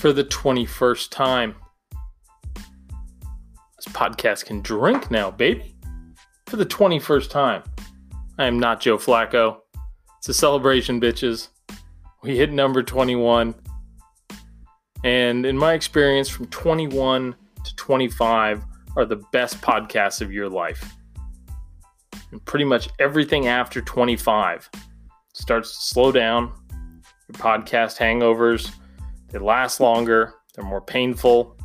for the 21st time. This podcast can drink now, baby. For the 21st time. I am not Joe Flacco. It's a celebration, bitches. We hit number 21. And in my experience, from 21 to 25 are the best podcasts of your life. And pretty much everything after 25 starts to slow down. Your podcast hangovers, they last longer, they're more painful.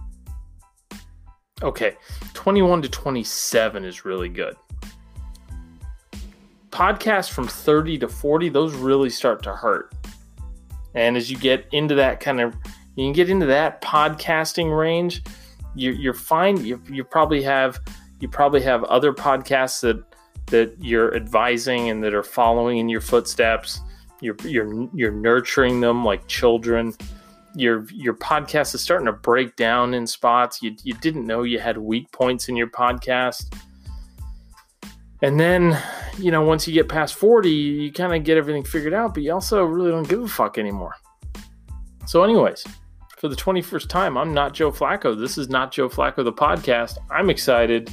Okay, 21 to 27 is really good. Podcasts from 30 to 40, those really start to hurt. And as you get into that kind of, you can get into that podcasting range, you, you're fine. You, you probably have, you probably have other podcasts that that you're advising and that are following in your footsteps. You're you're you're nurturing them like children. Your your podcast is starting to break down in spots. You you didn't know you had weak points in your podcast. And then, you know, once you get past 40, you kind of get everything figured out, but you also really don't give a fuck anymore. So, anyways, for the 21st time, I'm not Joe Flacco. This is not Joe Flacco, the podcast. I'm excited.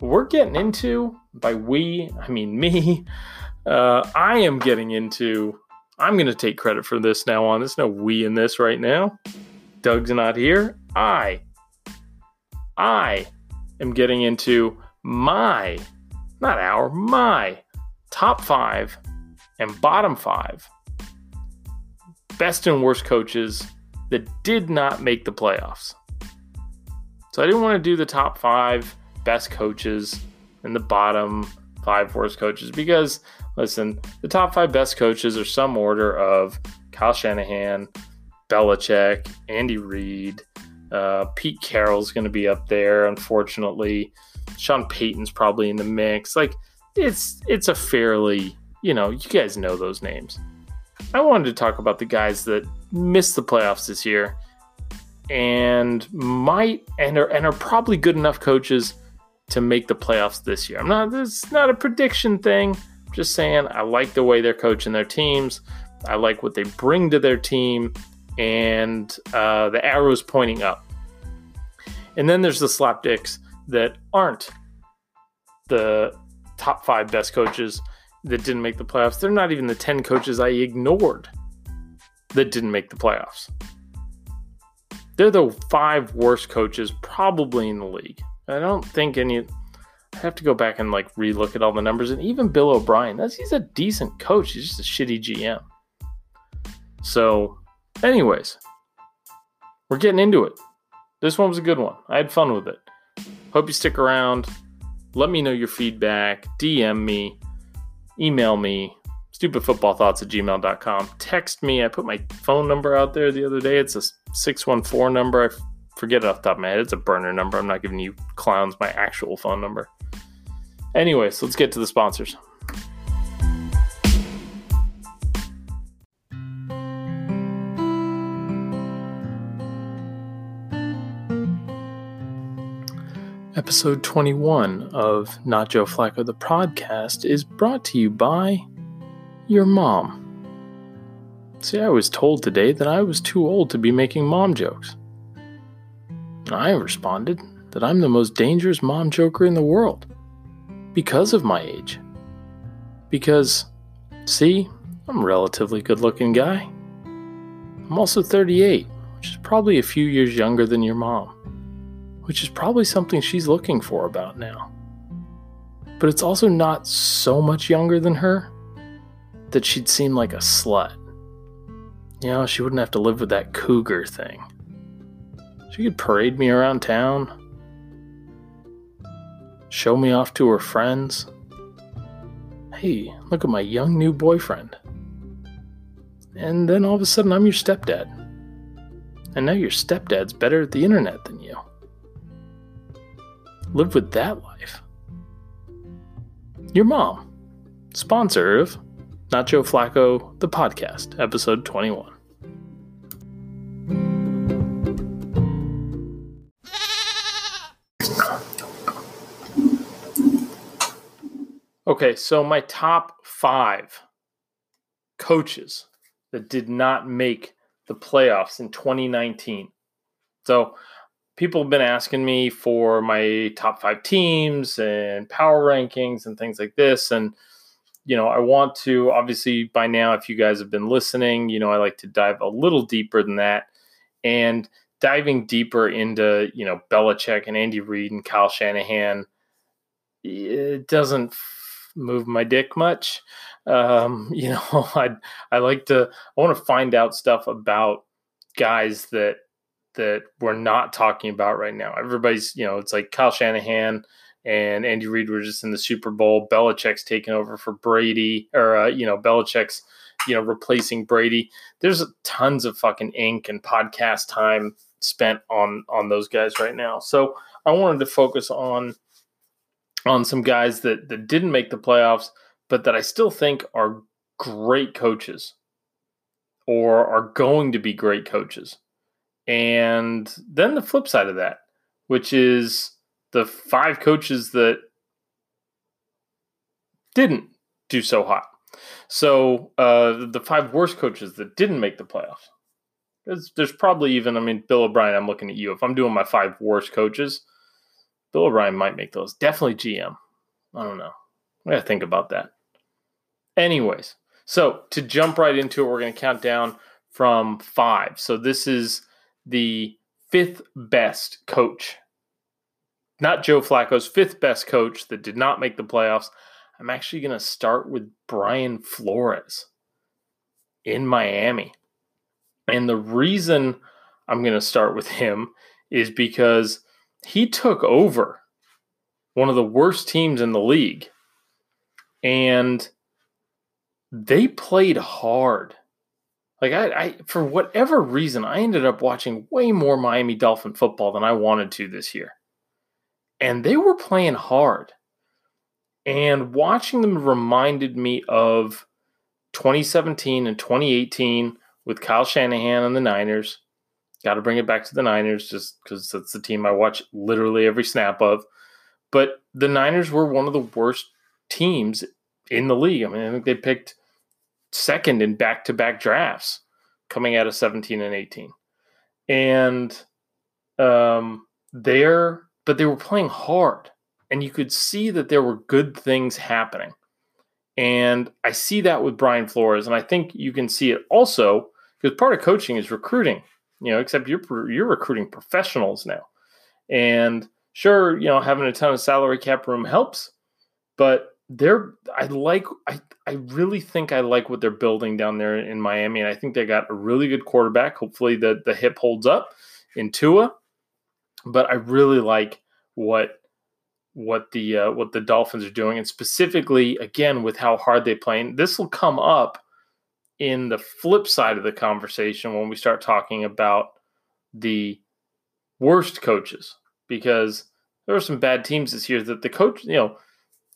We're getting into, by we, I mean me, uh, I am getting into, I'm going to take credit for this now on. There's no we in this right now. Doug's not here. I, I am getting into my, not our, my top five and bottom five best and worst coaches that did not make the playoffs. So I didn't want to do the top five best coaches and the bottom five worst coaches because, listen, the top five best coaches are some order of Kyle Shanahan, Belichick, Andy Reid, uh, Pete Carroll's going to be up there, unfortunately. Sean Payton's probably in the mix. Like, it's it's a fairly, you know, you guys know those names. I wanted to talk about the guys that missed the playoffs this year and might and are and are probably good enough coaches to make the playoffs this year. I'm not this not a prediction thing. Just saying I like the way they're coaching their teams. I like what they bring to their team, and uh, the arrow's pointing up. And then there's the slapdicks that aren't the top five best coaches that didn't make the playoffs. They're not even the 10 coaches I ignored that didn't make the playoffs. They're the five worst coaches probably in the league. I don't think any. I have to go back and like relook at all the numbers, and even Bill O'Brien. That's he's a decent coach. He's just a shitty GM. So, anyways, we're getting into it. This one was a good one. I had fun with it. Hope you stick around. Let me know your feedback. DM me email me stupidfootballthoughts at gmail.com text me i put my phone number out there the other day it's a 614 number i forget it off the top of my head it's a burner number i'm not giving you clowns my actual phone number anyways let's get to the sponsors Episode 21 of Not Joe Flacco the podcast is brought to you by your mom. See, I was told today that I was too old to be making mom jokes. I responded that I'm the most dangerous mom joker in the world because of my age. Because, see, I'm a relatively good looking guy. I'm also 38, which is probably a few years younger than your mom which is probably something she's looking for about now. But it's also not so much younger than her that she'd seem like a slut. You know, she wouldn't have to live with that cougar thing. She could parade me around town, show me off to her friends. Hey, look at my young new boyfriend. And then all of a sudden, I'm your stepdad. And now your stepdad's better at the internet than you live with that life. Your mom, sponsor of Nacho Flacco, the podcast, episode 21. Okay, so my top five coaches that did not make the playoffs in 2019. So people have been asking me for my top five teams and power rankings and things like this. And, you know, I want to obviously by now, if you guys have been listening, you know, I like to dive a little deeper than that. And diving deeper into, you know, Belichick and Andy Reid and Kyle Shanahan, it doesn't move my dick much. Um, you know, I I like to I want to find out stuff about guys that that we're not talking about right now. Everybody's, you know, it's like Kyle Shanahan and Andy Reid were just in the Super Bowl. Belichick's taking over for Brady, or uh, you know, Belichick's, you know, replacing Brady. There's tons of fucking ink and podcast time spent on on those guys right now. So I wanted to focus on on some guys that that didn't make the playoffs, but that I still think are great coaches or are going to be great coaches. And then the flip side of that, which is the five coaches that didn't do so hot. So uh, the five worst coaches that didn't make the playoffs. There's, there's probably even, I mean, Bill O'Brien, I'm looking at you. If I'm doing my five worst coaches, Bill O'Brien might make those. Definitely GM. I don't know. I gotta think about that. Anyways, so to jump right into it, we're gonna count down from five. So this is the fifth best coach. Not Joe Flacco's fifth best coach that did not make the playoffs. I'm actually going to start with Brian Flores in Miami. And the reason I'm going to start with him is because he took over one of the worst teams in the league. And they played hard. Like I, I, for whatever reason, I ended up watching way more Miami Dolphin football than I wanted to this year. And they were playing hard. And watching them reminded me of 2017 and 2018 with Kyle Shanahan and the Niners. Got to bring it back to the Niners just because that's the team I watch literally every snap of. But the Niners were one of the worst teams in the league. I mean, I think they picked second in back to back drafts coming out of 17 and 18. And um, they're, but they were playing hard. And you could see that there were good things happening. And I see that with Brian Flores. And I think you can see it also because part of coaching is recruiting, you know, except you're, you're recruiting professionals now. And sure, you know, having a ton of salary cap room helps, but they're I like I I really think I like what they're building down there in Miami, and I think they got a really good quarterback. Hopefully, the the hip holds up in Tua, but I really like what what the uh, what the Dolphins are doing, and specifically again with how hard they play. And this will come up in the flip side of the conversation when we start talking about the worst coaches, because there are some bad teams this year that the coach, you know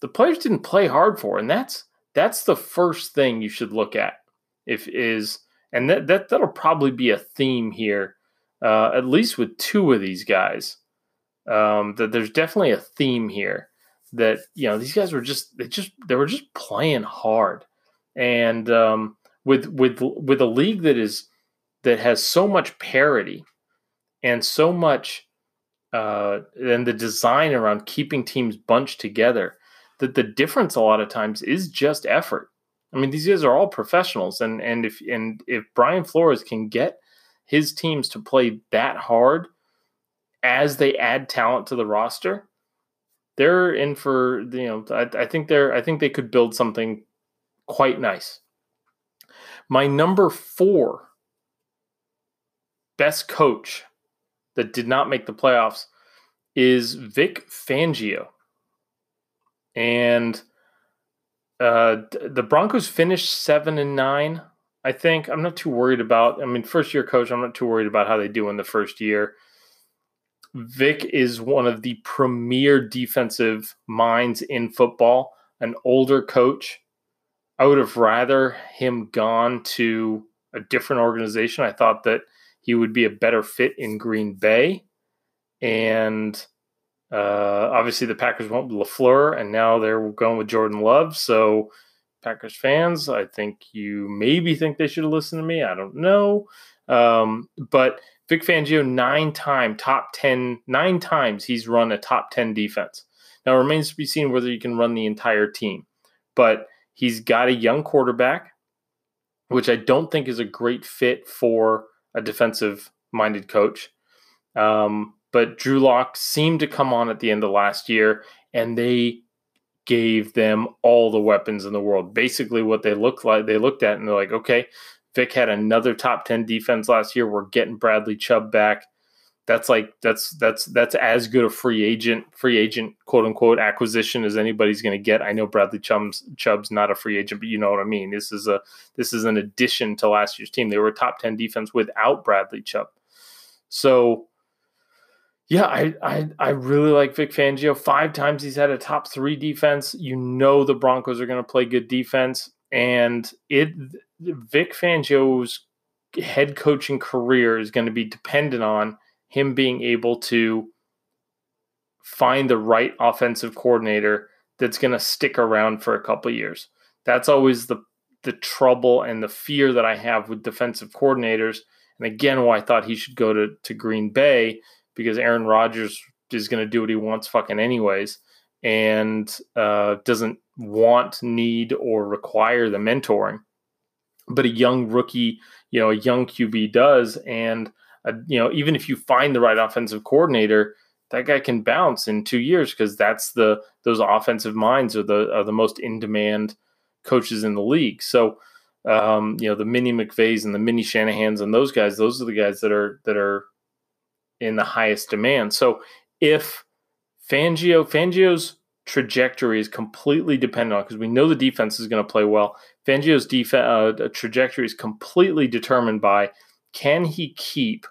the players didn't play hard for, and that's that's the first thing you should look at. If is and that, that that'll probably be a theme here, uh, at least with two of these guys. Um, that there's definitely a theme here that you know these guys were just they just they were just playing hard, and um, with with with a league that is that has so much parity and so much uh, and the design around keeping teams bunched together that the difference a lot of times is just effort. I mean, these guys are all professionals, and and if and if Brian Flores can get his teams to play that hard as they add talent to the roster, they're in for you know. I, I think they're I think they could build something quite nice. My number four best coach that did not make the playoffs is Vic Fangio and uh, the Broncos finished seven and nine. I think I'm not too worried about. I mean, first year coach, I'm not too worried about how they do in the first year. Vic is one of the premier defensive minds in football. An older coach. I would have rather him gone to a different organization. I thought that he would be a better fit in Green Bay, and uh, obviously, the Packers went with LaFleur, and now they're going with Jordan Love. So, Packers fans, I think you maybe think they should have listened to me. I don't know. Um, but Vic Fangio, nine time top 10, nine times he's run a top 10 defense. Now, it remains to be seen whether he can run the entire team, but he's got a young quarterback, which I don't think is a great fit for a defensive minded coach. Um, but Drew Lock seemed to come on at the end of last year, and they gave them all the weapons in the world. Basically, what they looked like, they looked at and they're like, okay, Vic had another top 10 defense last year. We're getting Bradley Chubb back. That's like that's that's that's as good a free agent, free agent quote unquote acquisition as anybody's gonna get. I know Bradley Chubb's Chubb's not a free agent, but you know what I mean. This is a this is an addition to last year's team. They were a top 10 defense without Bradley Chubb. So yeah, I, I I really like Vic Fangio. Five times he's had a top three defense. You know the Broncos are going to play good defense, and it Vic Fangio's head coaching career is going to be dependent on him being able to find the right offensive coordinator that's going to stick around for a couple years. That's always the the trouble and the fear that I have with defensive coordinators. And again, why I thought he should go to, to Green Bay because Aaron Rodgers is going to do what he wants fucking anyways and uh, doesn't want, need, or require the mentoring. But a young rookie, you know, a young QB does. And, uh, you know, even if you find the right offensive coordinator, that guy can bounce in two years because that's the those offensive minds are the are the most in demand coaches in the league. So, um, you know, the mini McVays and the mini Shanahans and those guys, those are the guys that are that are in the highest demand. So if Fangio Fangio's trajectory is completely dependent on because we know the defense is going to play well. Fangio's defense uh, trajectory is completely determined by can he keep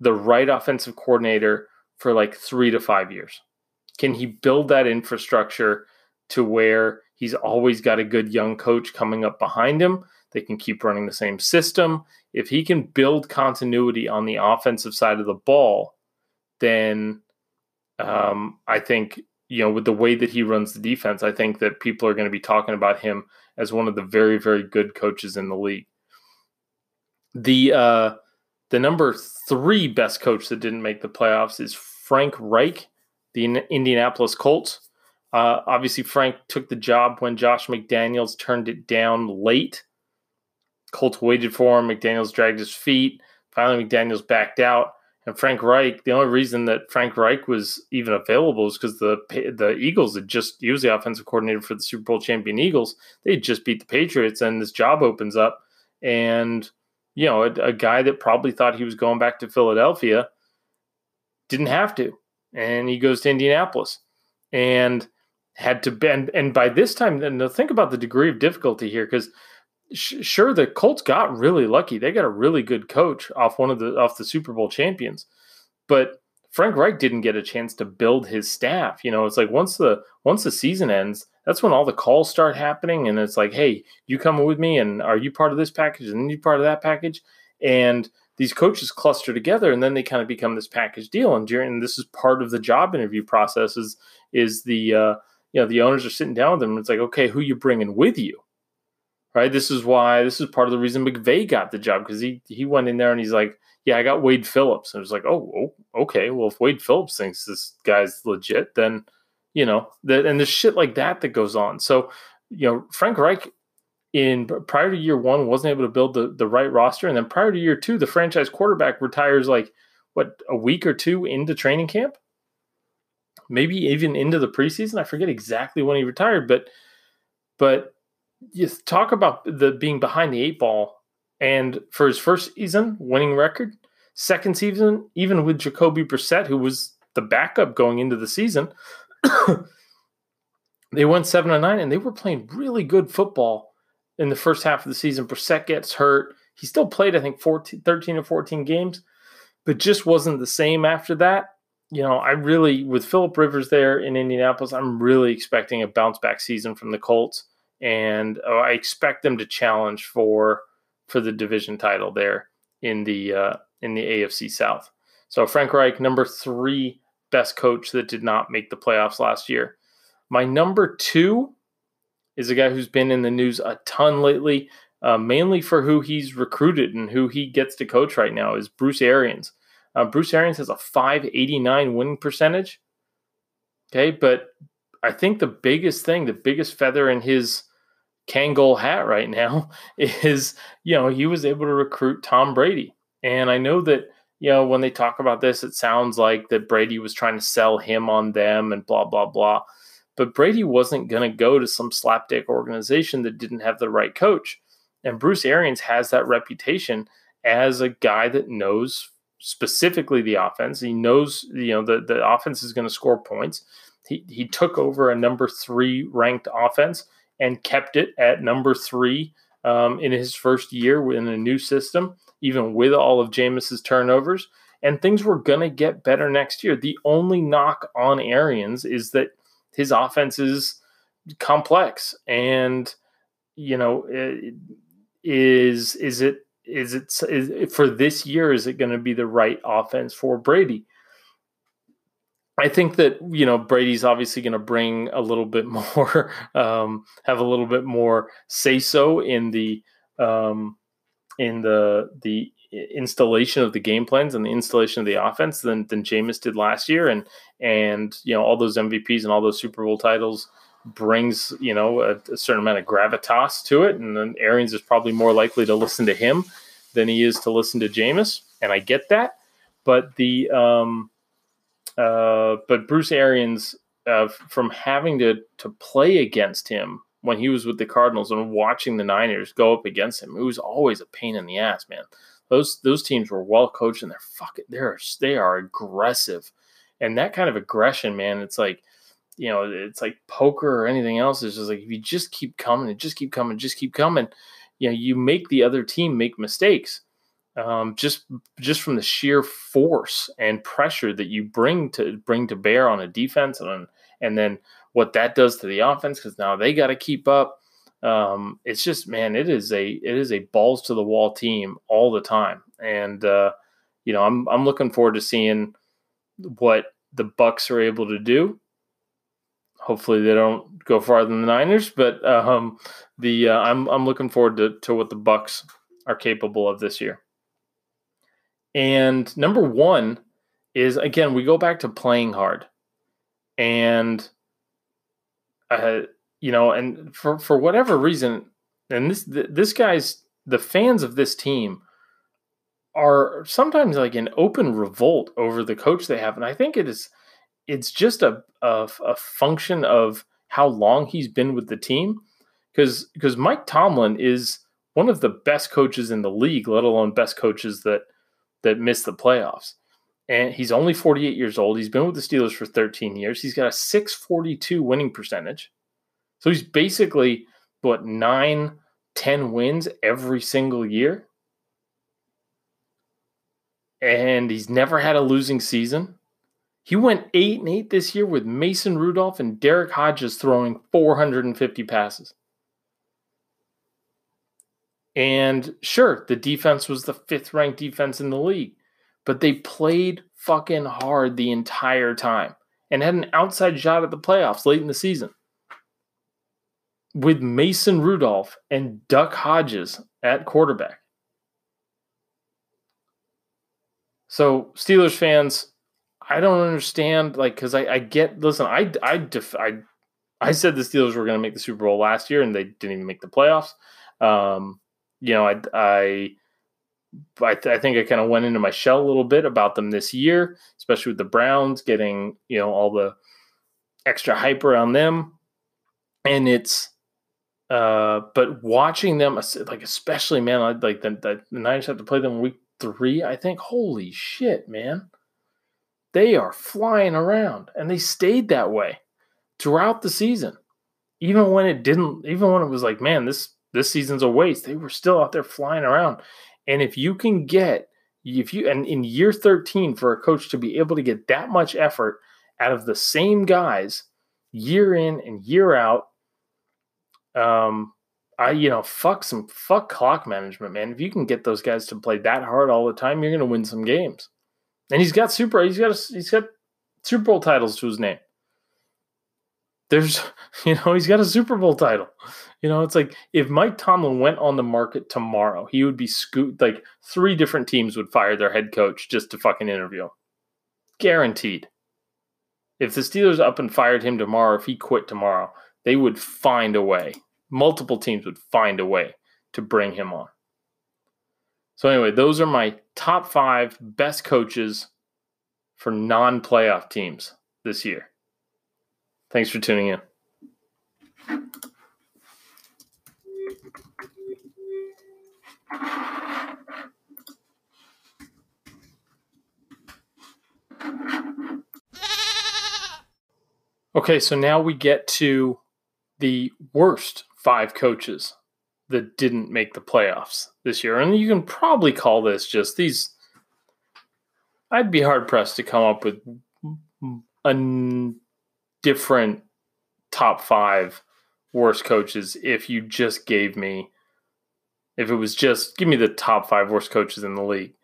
the right offensive coordinator for like three to five years? Can he build that infrastructure to where he's always got a good young coach coming up behind him? They can keep running the same system. If he can build continuity on the offensive side of the ball, then um, I think you know with the way that he runs the defense, I think that people are going to be talking about him as one of the very very good coaches in the league. The uh, the number three best coach that didn't make the playoffs is Frank Reich, the Indianapolis Colts. Uh, obviously, Frank took the job when Josh McDaniels turned it down late. Colts waited for him. McDaniels dragged his feet. Finally, McDaniels backed out. And Frank Reich, the only reason that Frank Reich was even available is because the the Eagles had just he was the offensive coordinator for the Super Bowl champion Eagles. They just beat the Patriots, and this job opens up. And you know, a, a guy that probably thought he was going back to Philadelphia didn't have to, and he goes to Indianapolis, and had to bend. And by this time, then think about the degree of difficulty here, because sure the Colts got really lucky. They got a really good coach off one of the off the Super Bowl champions. But Frank Reich didn't get a chance to build his staff. You know, it's like once the once the season ends, that's when all the calls start happening and it's like, "Hey, you coming with me and are you part of this package and you part of that package?" And these coaches cluster together and then they kind of become this package deal and during and this is part of the job interview process is is the uh, you know the owners are sitting down with them and it's like okay who you bringing with you right? This is why this is part of the reason McVay got the job because he he went in there and he's like, yeah, I got Wade Phillips. And it was like, oh, oh, okay, well if Wade Phillips thinks this guy's legit, then you know that and there's shit like that that goes on. So you know Frank Reich in prior to year one wasn't able to build the the right roster, and then prior to year two, the franchise quarterback retires like what a week or two into training camp, maybe even into the preseason. I forget exactly when he retired, but but you talk about the being behind the eight ball, and for his first season, winning record. Second season, even with Jacoby Brissett, who was the backup going into the season, they went seven and nine, and they were playing really good football in the first half of the season. Brissett gets hurt. He still played, I think, 14, 13 or 14 games, but just wasn't the same after that. You know, I really, with Philip Rivers there in Indianapolis, I'm really expecting a bounce back season from the Colts and uh, I expect them to challenge for for the division title there in the uh, in the AFC South. So Frank Reich, number three best coach that did not make the playoffs last year. My number two is a guy who's been in the news a ton lately. uh, mainly for who he's recruited and who he gets to coach right now, is Bruce Arians. Uh, Bruce Arians has a 589 winning percentage. Okay, but I think the biggest thing, the biggest feather in his Kangol hat right now is, you know, he was able to recruit Tom Brady. And I know that, you know, when they talk about this, it sounds like that Brady was trying to sell him on them and blah, blah, blah. But Brady wasn't going to go to some slapdick organization that didn't have the right coach. And Bruce Arians has that reputation as a guy that knows specifically the offense. He knows, you know, the, the offense is going to score points. He, he took over a number three ranked offense and kept it at number three um, in his first year in a new system, even with all of Jameis's turnovers. And things were going to get better next year. The only knock on Arians is that his offense is complex and you know is is it is it is, for this year is it going to be the right offense for Brady I think that you know Brady's obviously going to bring a little bit more, um, have a little bit more say so in the um, in the the installation of the game plans and the installation of the offense than than Jameis did last year, and and you know all those MVPs and all those Super Bowl titles brings you know a, a certain amount of gravitas to it, and then Arians is probably more likely to listen to him than he is to listen to Jameis, and I get that, but the um, uh, but Bruce Arians, uh, from having to to play against him when he was with the Cardinals and watching the Niners go up against him, it was always a pain in the ass, man. Those those teams were well coached and they're fucking they're they are aggressive, and that kind of aggression, man. It's like you know, it's like poker or anything else. It's just like if you just keep coming and just keep coming, just keep coming, you know, you make the other team make mistakes um, just just from the sheer force and pressure that you bring to bring to bear on a defense and and then what that does to the offense because now they got to keep up. Um, it's just man, it is a it is a balls to the wall team all the time, and uh, you know I'm I'm looking forward to seeing what the Bucks are able to do. Hopefully they don't go farther than the Niners, but um, the uh, I'm I'm looking forward to to what the Bucks are capable of this year. And number one is again, we go back to playing hard. And uh, you know, and for for whatever reason, and this this guy's the fans of this team are sometimes like in open revolt over the coach they have, and I think it is it's just a a, a function of how long he's been with the team, because because Mike Tomlin is one of the best coaches in the league, let alone best coaches that that missed the playoffs. And he's only 48 years old. He's been with the Steelers for 13 years. He's got a 642 winning percentage. So he's basically, what, nine, 10 wins every single year. And he's never had a losing season. He went 8 and 8 this year with Mason Rudolph and Derek Hodges throwing 450 passes. And sure, the defense was the fifth ranked defense in the league, but they played fucking hard the entire time and had an outside shot at the playoffs late in the season. With Mason Rudolph and Duck Hodges at quarterback. So, Steelers fans, I don't understand, like, because I, I get, listen, I, I, def, I, I said the Steelers were going to make the Super Bowl last year and they didn't even make the playoffs. Um, you know, I I I, th- I think I kind of went into my shell a little bit about them this year, especially with the Browns getting you know all the extra hype around them, and it's uh, but watching them like especially man, like the, the the Niners have to play them week three. I think holy shit, man, they are flying around, and they stayed that way throughout the season, even when it didn't, even when it was like man, this this season's a waste. They were still out there flying around. And if you can get, if you, and in year 13, for a coach to be able to get that much effort out of the same guys year in and year out, um, I, you know, fuck some, fuck clock management, man. If you can get those guys to play that hard all the time, you're going to win some games. And he's got super, he's got, a, he's got Super Bowl titles to his name. There's, you know, he's got a Super Bowl title. You know, it's like if Mike Tomlin went on the market tomorrow, he would be scoot like three different teams would fire their head coach just to fucking interview. Guaranteed. If the Steelers up and fired him tomorrow, if he quit tomorrow, they would find a way. Multiple teams would find a way to bring him on. So, anyway, those are my top five best coaches for non playoff teams this year. Thanks for tuning in. Okay, so now we get to the worst five coaches that didn't make the playoffs this year. And you can probably call this just these. I'd be hard pressed to come up with a different top five worst coaches if you just gave me, if it was just give me the top five worst coaches in the league.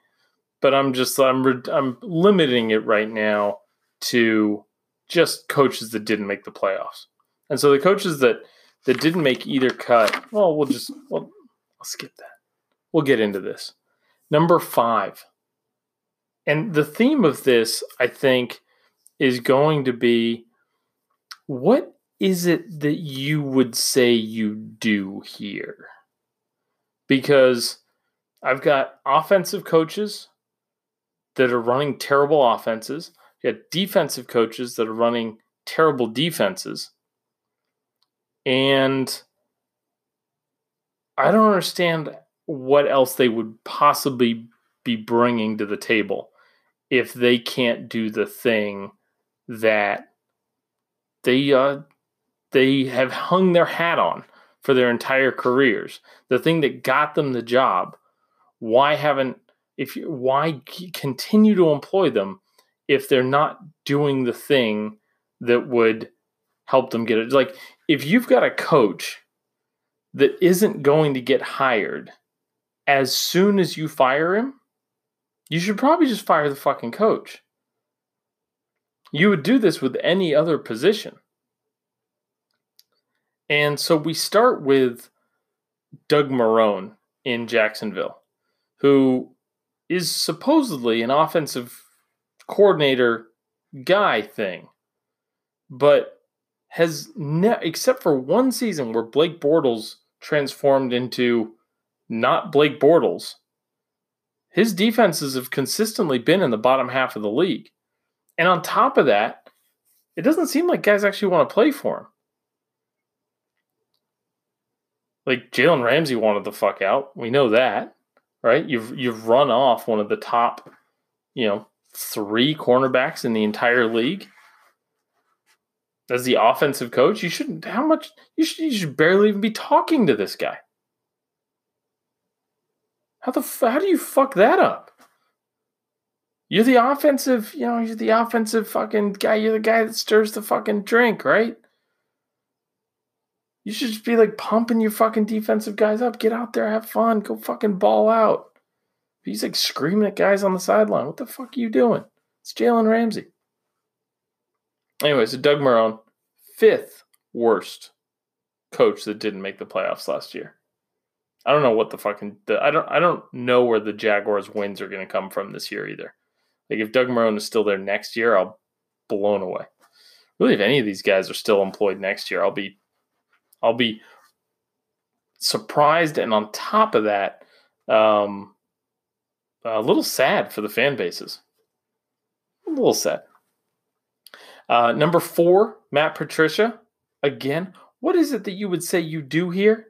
But I'm just I'm I'm limiting it right now to just coaches that didn't make the playoffs. And so the coaches that that didn't make either cut, well, we'll just well, I'll skip that. We'll get into this. Number five. And the theme of this, I think, is going to be what is it that you would say you do here? Because I've got offensive coaches that are running terrible offenses. I've got defensive coaches that are running terrible defenses. And I don't understand what else they would possibly be bringing to the table if they can't do the thing that they uh, they have hung their hat on for their entire careers. The thing that got them the job. Why haven't if you, why continue to employ them if they're not doing the thing that would help them get it? Like if you've got a coach that isn't going to get hired as soon as you fire him, you should probably just fire the fucking coach. You would do this with any other position. And so we start with Doug Marrone in Jacksonville, who is supposedly an offensive coordinator guy thing, but has ne- except for one season where Blake Bortles transformed into not Blake Bortles, his defenses have consistently been in the bottom half of the league. And on top of that, it doesn't seem like guys actually want to play for him. Like Jalen Ramsey wanted the fuck out. We know that, right? You've you've run off one of the top, you know, three cornerbacks in the entire league as the offensive coach, you shouldn't. How much you should you should barely even be talking to this guy. How the how do you fuck that up? You're the offensive, you know, you're the offensive fucking guy. You're the guy that stirs the fucking drink, right? You should just be like pumping your fucking defensive guys up. Get out there, have fun, go fucking ball out. He's like screaming at guys on the sideline. What the fuck are you doing? It's Jalen Ramsey. Anyway, so Doug Marrone, fifth worst coach that didn't make the playoffs last year. I don't know what the fucking I don't I don't know where the Jaguars wins are going to come from this year either. Like if Doug Marrone is still there next year, I'll blown away. Really, if any of these guys are still employed next year, I'll be I'll be surprised and on top of that, um, a little sad for the fan bases. A little sad. Uh, number four, Matt Patricia. Again, what is it that you would say you do here?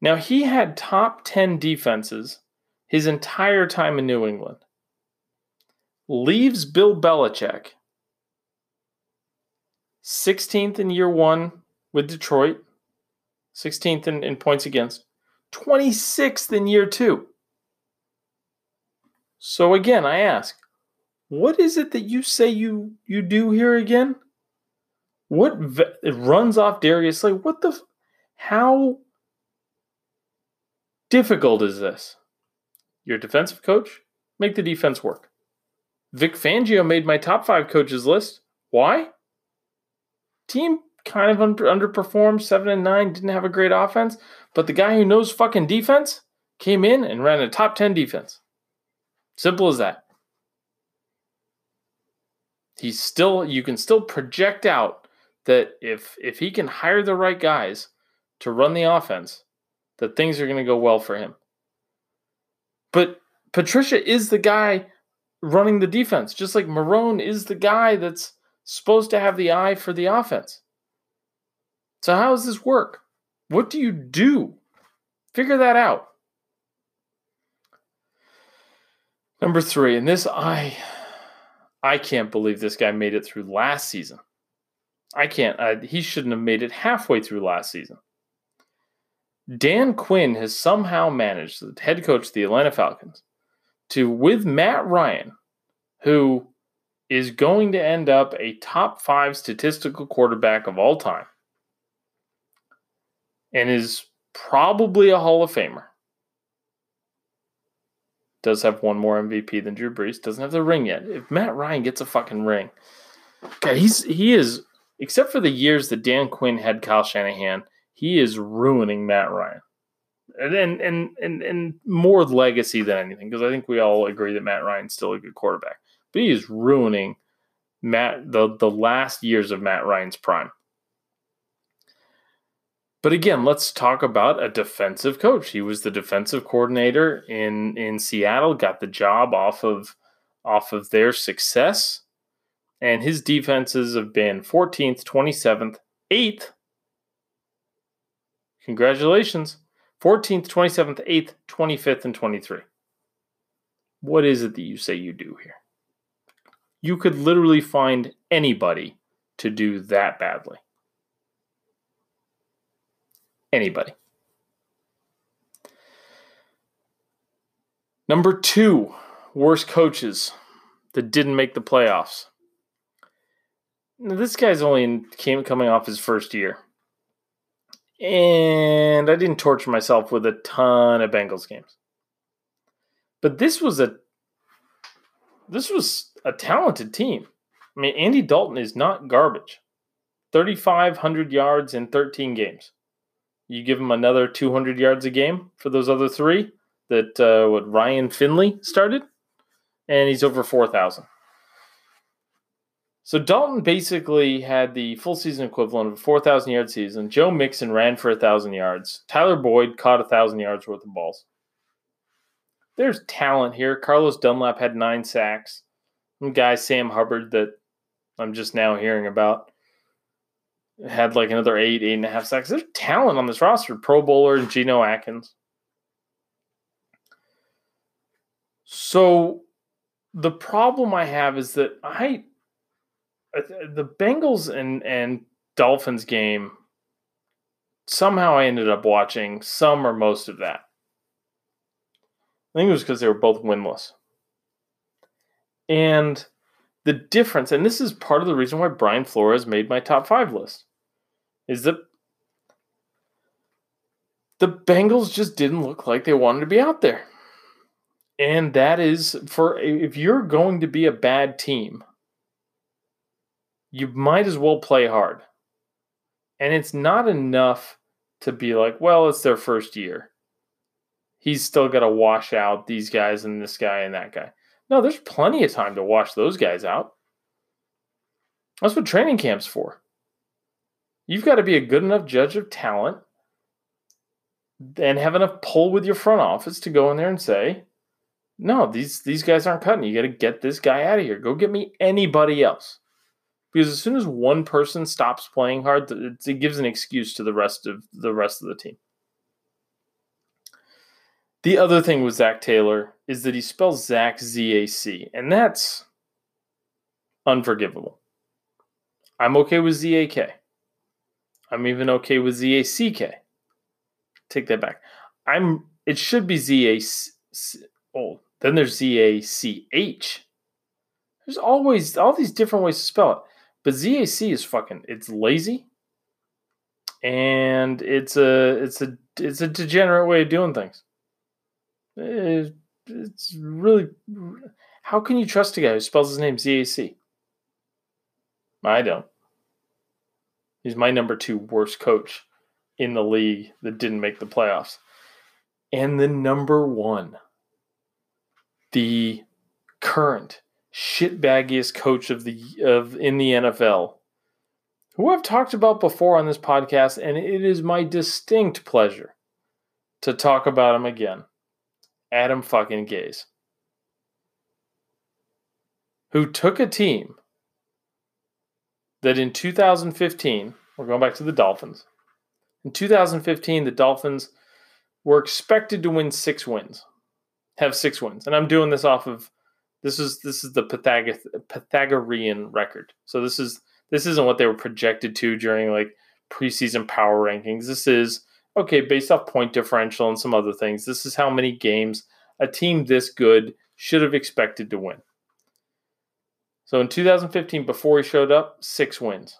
Now, he had top 10 defenses his entire time in New England. Leaves Bill Belichick 16th in year one with Detroit, 16th in, in points against, 26th in year two. So again, I ask, what is it that you say you you do here again? What it runs off Darius Slay? What the? How difficult is this? Your defensive coach, make the defense work. Vic Fangio made my top five coaches list. Why? team kind of under, underperformed, seven and nine, didn't have a great offense, but the guy who knows fucking defense came in and ran a top 10 defense. Simple as that. He's still you can still project out that if if he can hire the right guys to run the offense, that things are going to go well for him. But Patricia is the guy running the defense, just like Marrone is the guy that's supposed to have the eye for the offense. So, how does this work? What do you do? Figure that out. Number three, and this I I can't believe this guy made it through last season. I can't. I, he shouldn't have made it halfway through last season. Dan Quinn has somehow managed, the head coach of the Atlanta Falcons, to, with Matt Ryan, who is going to end up a top five statistical quarterback of all time and is probably a Hall of Famer. Does have one more MVP than Drew Brees. Doesn't have the ring yet. If Matt Ryan gets a fucking ring, God, he's he is except for the years that Dan Quinn had Kyle Shanahan, he is ruining Matt Ryan. And and and and more legacy than anything, because I think we all agree that Matt Ryan's still a good quarterback. But he is ruining Matt the the last years of Matt Ryan's prime. But again, let's talk about a defensive coach. He was the defensive coordinator in in Seattle, got the job off of off of their success and his defenses have been 14th, 27th, 8th. Congratulations. 14th, 27th, 8th, 25th, and 23. What is it that you say you do here? You could literally find anybody to do that badly. Anybody. Number two, worst coaches that didn't make the playoffs. This guy's only came coming off his first year. And I didn't torture myself with a ton of Bengals games. But this was a this was a talented team. I mean, Andy Dalton is not garbage. 3,500 yards in 13 games. You give him another 200 yards a game for those other three that uh, what Ryan Finley started, and he's over 4,000. So Dalton basically had the full season equivalent of a 4,000 yard season. Joe Mixon ran for 1,000 yards. Tyler Boyd caught 1,000 yards worth of balls. There's talent here. Carlos Dunlap had nine sacks. Some guy, Sam Hubbard, that I'm just now hearing about, had like another eight, eight and a half sacks. There's talent on this roster. Pro Bowler and Geno Atkins. So the problem I have is that I the Bengals and and Dolphins game. Somehow I ended up watching some or most of that. I think it was because they were both winless. And the difference, and this is part of the reason why Brian Flores made my top five list, is that the Bengals just didn't look like they wanted to be out there. And that is for if you're going to be a bad team, you might as well play hard. And it's not enough to be like, well, it's their first year. He's still got to wash out these guys and this guy and that guy. No, there's plenty of time to wash those guys out. That's what training camp's for. You've got to be a good enough judge of talent and have enough pull with your front office to go in there and say, no, these these guys aren't cutting. You got to get this guy out of here. Go get me anybody else because as soon as one person stops playing hard, it gives an excuse to the rest of the rest of the team. The other thing with Zac Taylor is that he spells Zach Z A C, and that's unforgivable. I'm okay with Z A K. I'm even okay with Z A C K. Take that back. I'm. It should be Z A. Oh, then there's Z A C H. There's always all these different ways to spell it. But ZAC is fucking it's lazy and it's a it's a it's a degenerate way of doing things. Eh, it's really how can you trust a guy who spells his name ZAC? I don't. He's my number two worst coach in the league that didn't make the playoffs. And the number one, the current shitbaggiest coach of the of in the NFL, who I've talked about before on this podcast, and it is my distinct pleasure to talk about him again. Adam fucking Gase. Who took a team that in 2015, we're going back to the Dolphins. In 2015, the Dolphins were expected to win six wins, have six wins, and I'm doing this off of this is this is the Pythag- Pythagorean record. So this is this isn't what they were projected to during like preseason power rankings. This is okay based off point differential and some other things. This is how many games a team this good should have expected to win. So in 2015, before he showed up, six wins.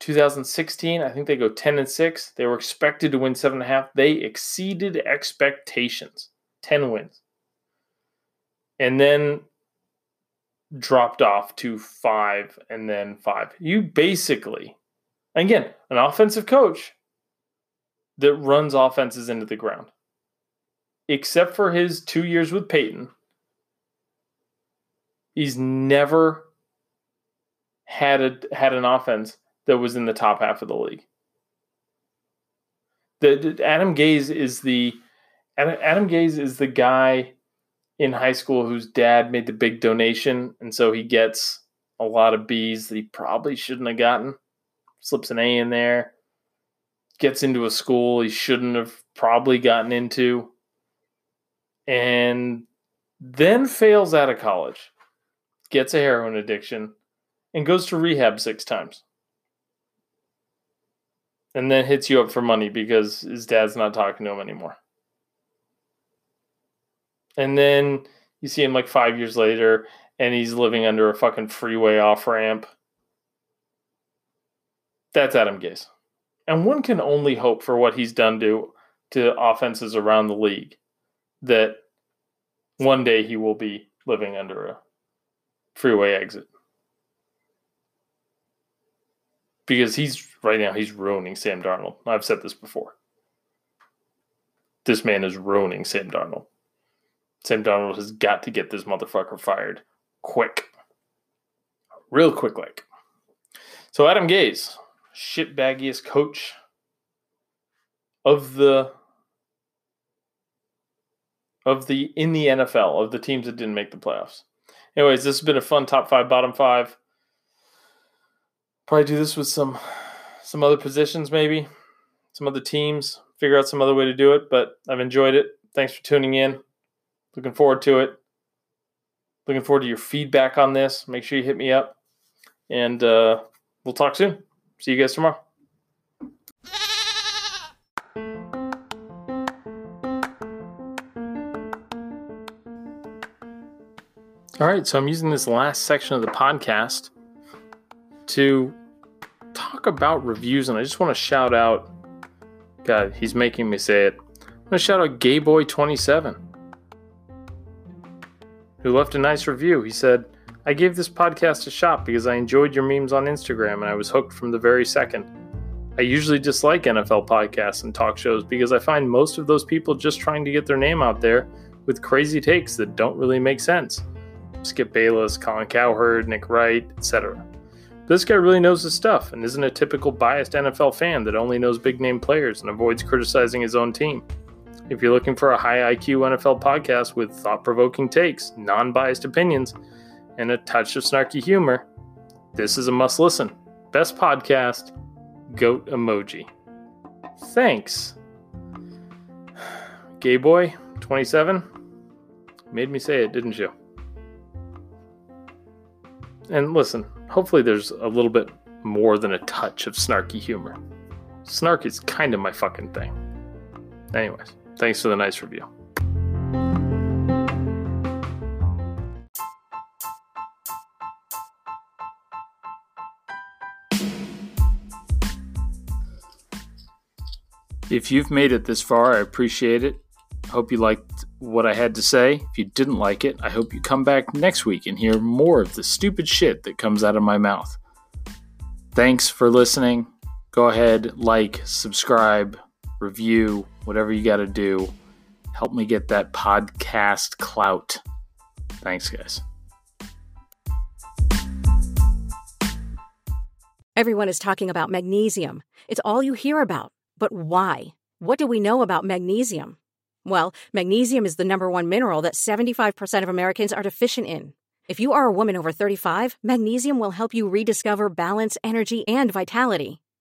2016, I think they go 10 and 6. They were expected to win seven and a half. They exceeded expectations. 10 wins. And then dropped off to five and then five. You basically, again, an offensive coach that runs offenses into the ground. Except for his two years with Peyton, he's never had a had an offense that was in the top half of the league. The, the Adam Gase is the Adam Gase is the guy in high school whose dad made the big donation, and so he gets a lot of B's that he probably shouldn't have gotten. Slips an A in there, gets into a school he shouldn't have probably gotten into, and then fails out of college, gets a heroin addiction, and goes to rehab six times and then hits you up for money because his dad's not talking to him anymore. And then you see him like five years later and he's living under a fucking freeway off ramp. That's Adam Gase. And one can only hope for what he's done to to offenses around the league that one day he will be living under a freeway exit. because he's right now he's ruining Sam Darnold. I've said this before. This man is ruining Sam Darnold. Sam Darnold has got to get this motherfucker fired quick. Real quick like. So Adam Gase, shitbaggiest coach of the of the in the NFL of the teams that didn't make the playoffs. Anyways, this has been a fun top five, bottom five. Probably do this with some some other positions, maybe some other teams. Figure out some other way to do it. But I've enjoyed it. Thanks for tuning in. Looking forward to it. Looking forward to your feedback on this. Make sure you hit me up, and uh, we'll talk soon. See you guys tomorrow. All right, so I'm using this last section of the podcast to talk about reviews, and I just want to shout out. God, he's making me say it. I'm to shout out Gayboy27, who left a nice review. He said, I gave this podcast a shot because I enjoyed your memes on Instagram and I was hooked from the very second. I usually dislike NFL podcasts and talk shows because I find most of those people just trying to get their name out there with crazy takes that don't really make sense. Skip Bayless, Colin Cowherd, Nick Wright, etc. This guy really knows his stuff and isn't a typical biased NFL fan that only knows big name players and avoids criticizing his own team. If you're looking for a high IQ NFL podcast with thought provoking takes, non biased opinions, and a touch of snarky humor, this is a must listen. Best podcast, goat emoji. Thanks. Gay boy, 27. Made me say it, didn't you? And listen, hopefully there's a little bit more than a touch of snarky humor. Snark is kind of my fucking thing. Anyways, thanks for the nice review. If you've made it this far, I appreciate it. Hope you liked what I had to say. If you didn't like it, I hope you come back next week and hear more of the stupid shit that comes out of my mouth. Thanks for listening. go ahead, like, subscribe, review, whatever you got to do. Help me get that podcast clout. Thanks, guys. Everyone is talking about magnesium. It's all you hear about. But why? What do we know about magnesium? Well, magnesium is the number one mineral that 75% of Americans are deficient in. If you are a woman over 35, magnesium will help you rediscover balance, energy, and vitality.